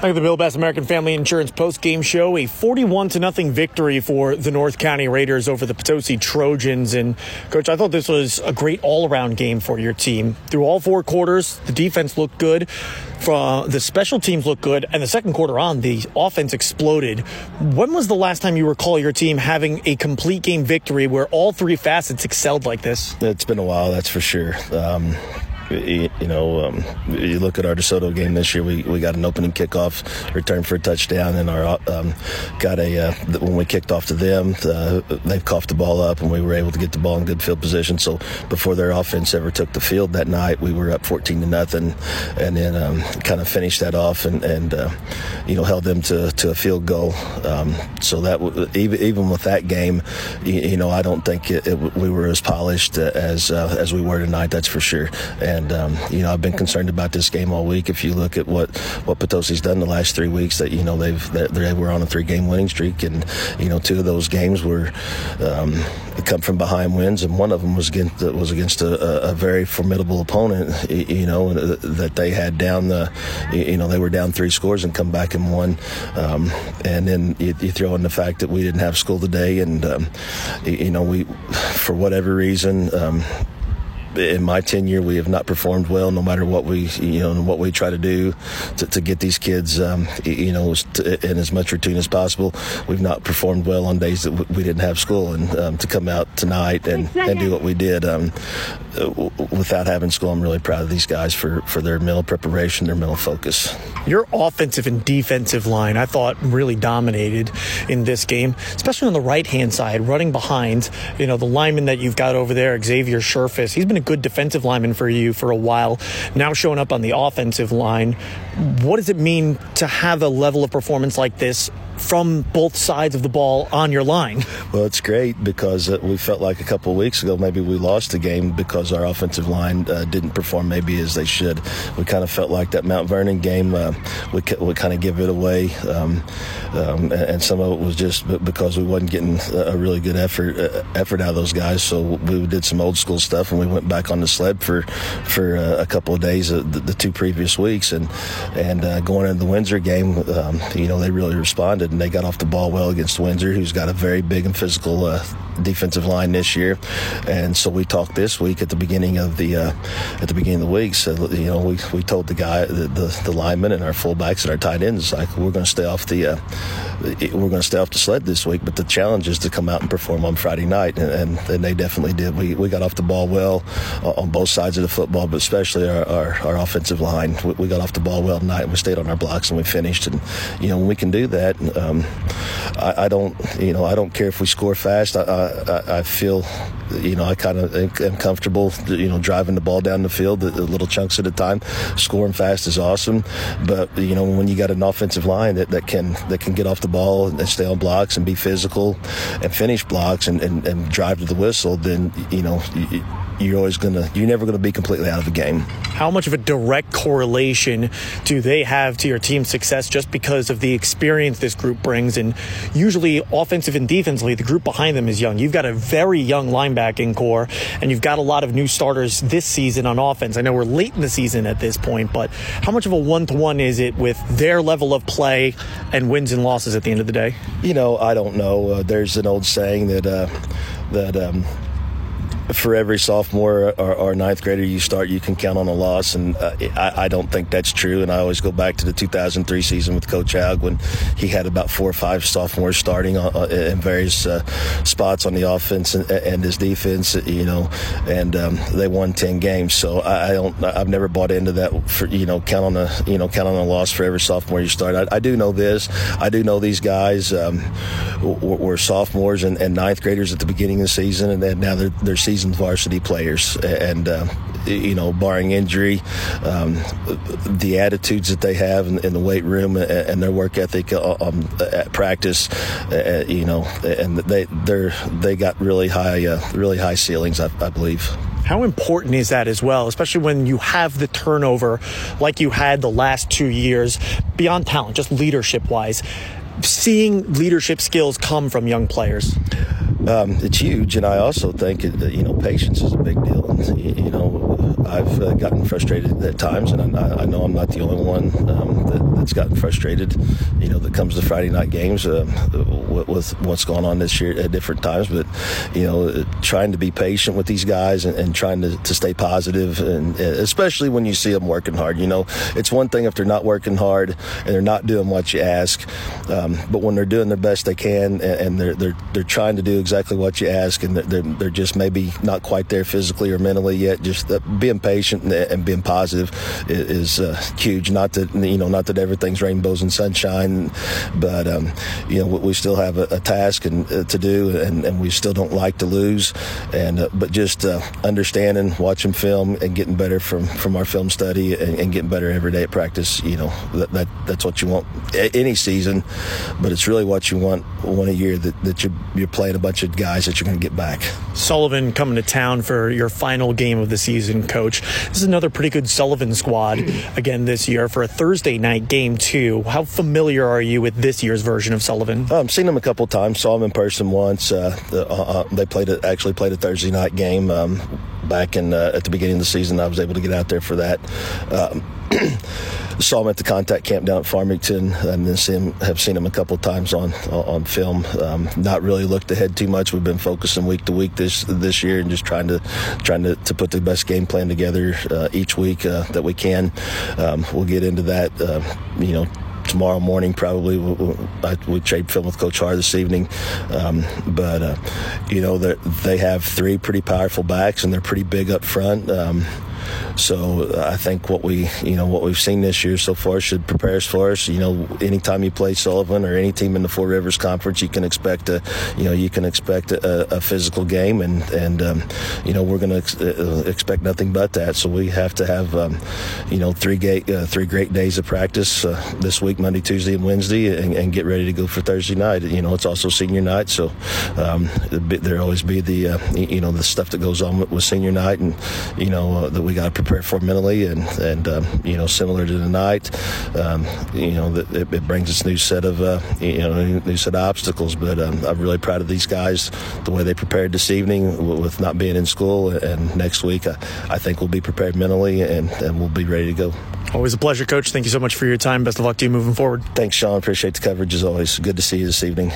Back to the Bill Bass American Family Insurance post game show. A 41 to nothing victory for the North County Raiders over the Potosi Trojans. And, Coach, I thought this was a great all around game for your team. Through all four quarters, the defense looked good. From the special teams looked good, and the second quarter on, the offense exploded. When was the last time you recall your team having a complete game victory where all three facets excelled like this? It's been a while, that's for sure. Um, you know, um, you look at our DeSoto game this year. We, we got an opening kickoff, return for a touchdown, and our um, got a uh, when we kicked off to them, uh, they coughed the ball up, and we were able to get the ball in good field position. So before their offense ever took the field that night, we were up 14 to nothing, and then um, kind of finished that off and, and uh, you know held them to, to a field goal. Um, so that even even with that game, you, you know, I don't think it, it, we were as polished as uh, as we were tonight. That's for sure. And and um, you know, I've been concerned about this game all week. If you look at what what Potosi's done the last three weeks, that you know they've they were on a three game winning streak, and you know two of those games were um, come from behind wins, and one of them was against was against a, a very formidable opponent. You know uh, that they had down the you know they were down three scores and come back and won, um, and then you, you, throw in the fact that we didn't have school today, and um, you know we for whatever reason um, in my tenure, we have not performed well, no matter what we, you know, what we try to do to, to get these kids, um, you know, in as much routine as possible. We've not performed well on days that we didn't have school, and um, to come out tonight and, and do what we did um, without having school, I'm really proud of these guys for, for their mental preparation, their mental focus. Your offensive and defensive line, I thought, really dominated in this game, especially on the right hand side, running behind. You know, the lineman that you've got over there, Xavier Sherfus, he's been a good defensive lineman for you for a while, now showing up on the offensive line. What does it mean to have a level of performance like this from both sides of the ball on your line. Well, it's great because uh, we felt like a couple weeks ago maybe we lost the game because our offensive line uh, didn't perform maybe as they should. We kind of felt like that Mount Vernon game uh, we we kind of give it away, um, um, and some of it was just because we wasn't getting a really good effort uh, effort out of those guys. So we did some old school stuff and we went back on the sled for for uh, a couple of days the, the, two previous weeks and and uh, going into the Windsor game, um, you know they really responded and they got off the ball well against Windsor, who's got a very big and physical uh, defensive line this year. And so we talked this week at the beginning of the uh, at the beginning of the week. So you know, we, we told the guy, the, the, the linemen and our fullbacks and our tight ends, like we're going to stay off the uh, we're going to stay off the sled this week. But the challenge is to come out and perform on Friday night, and, and, and they definitely did. We, we got off the ball well uh, on both sides of the football, but especially our, our, our offensive line. We, we, got off the ball well tonight. We stayed on our blocks and we finished. And you know, when we can do that. Um, I, I, don't, you know, I don't care if we score fast. I, I, I feel, you know, I kind of am comfortable, you know, driving the ball down the field, the, the little chunks at a time. Scoring fast is awesome, but you know, when you got an offensive line that, that can that can get off the ball and stay on blocks and be physical and finish blocks and, and, and drive to the whistle, then you know. You, you're always gonna you're never gonna be completely out of the game. How much of a direct correlation do they have to your team's success just because of the experience this group brings? And usually, offensive and defensively, the group behind them is young. You've got a very young linebacking corps, and you've got a lot of new starters this season on offense. I know we're late in the season at this point, but how much of a one to one is it with their level of play and wins and losses at the end of the day? You know, I don't know. Uh, there's an old saying that uh, that. Um, for every sophomore or, or, ninth grader you start, you can count on a loss, and uh, I, I, don't think that's true. And I always go back to the 2003 season with Coach Haug when he had about four or five sophomores starting uh, uh, in various uh, spots on the offense and, and, his defense, you know, and um, they won 10 games. So I, I, don't, I've never bought into that. For you know, count on a you know count on a loss for every sophomore you start. I, I do know this. I do know these guys um, were, were, sophomores and, and, ninth graders at the beginning of the season, and then now they're season seasoned varsity players, and uh, you know, barring injury, um, the attitudes that they have in, in the weight room and, their work ethic uh, um, at practice, uh, you know, and they they're they got really high uh, really high ceilings, I, I believe. How important is that as well, especially when you have the turnover like you had the last two years, beyond talent, just leadership wise? Seeing leadership skills come from young players. Um, it's huge, and I also think it, you know patience is a big deal. And, you know, I've uh, gotten frustrated at times, and I, I, know I'm not the only one um, that, that's gotten frustrated. You know, that comes to Friday night games uh, with, what's going on this year at different times. But you know, trying to be patient with these guys and, and trying to, to, stay positive, and uh, especially when you see them working hard. You know, it's one thing if they're not working hard and they're not doing what you ask, um, but when they're doing their best they can and, they're they're they're trying to do exactly what you ask, and they're they're just maybe not quite there physically or mentally yet. Just uh, being patient and, being positive is, is uh, huge. Not that you know, not that everything's rainbows and sunshine, but um, you know, we still have a, a task and uh, to do, and, and, we still don't like to lose. And uh, but just uh, understanding, watching film, and getting better from from our film study, and, and getting better every day at practice. You know, that, that that's what you want any season, but it's really what you want one a year that, that you're, you're playing a bunch of guys that you're going to get back. Sullivan coming to town for your final game of the season, coach. This is another pretty good Sullivan squad again this year for a Thursday night game, too. How familiar are you with this year's version of Sullivan? I've um, seen them a couple times, saw them in person once. Uh, uh, uh, they played a, actually played a Thursday night game um, back in uh, at the beginning of the season. I was able to get out there for that. Um, saw him at the contact camp down at Farmington, and then see him, have seen him a couple times on on film. Um, not really looked ahead too much. We've been focusing week to week this this year and just trying to trying to, to put the best game plan together uh, each week uh, that we can. Um, we'll get into that. Uh, you know tomorrow morning probably we we trade film with Coach Har this evening. Um, but uh, you know they have three pretty powerful backs and they're pretty big up front. Um, so I think what we, you know, what we've seen this year so far should prepare us for us. You know, anytime you play Sullivan or any team in the Four Rivers Conference, you can expect a, you know, you can expect a, a physical game, and and um, you know we're going to ex- uh, expect nothing but that. So we have to have, um, you know, three great uh, three great days of practice uh, this week, Monday, Tuesday, and Wednesday, and, and, get ready to go for Thursday night. You know, it's also senior night, so um, there always be the uh, you know the stuff that goes on with, senior night, and you know uh, that we got to prepare for mentally, and and um, you know similar to tonight, um, you know it, it, brings us new set of uh, you know new set of obstacles. But um, I'm really proud of these guys, the way they prepared this evening with not being in school, and next week I, I think we'll be prepared mentally and, and we'll be ready to go. Always a pleasure, Coach. Thank you so much for your time. Best of luck to you moving forward. Thanks, Sean. Appreciate the coverage as always. Good to see you this evening.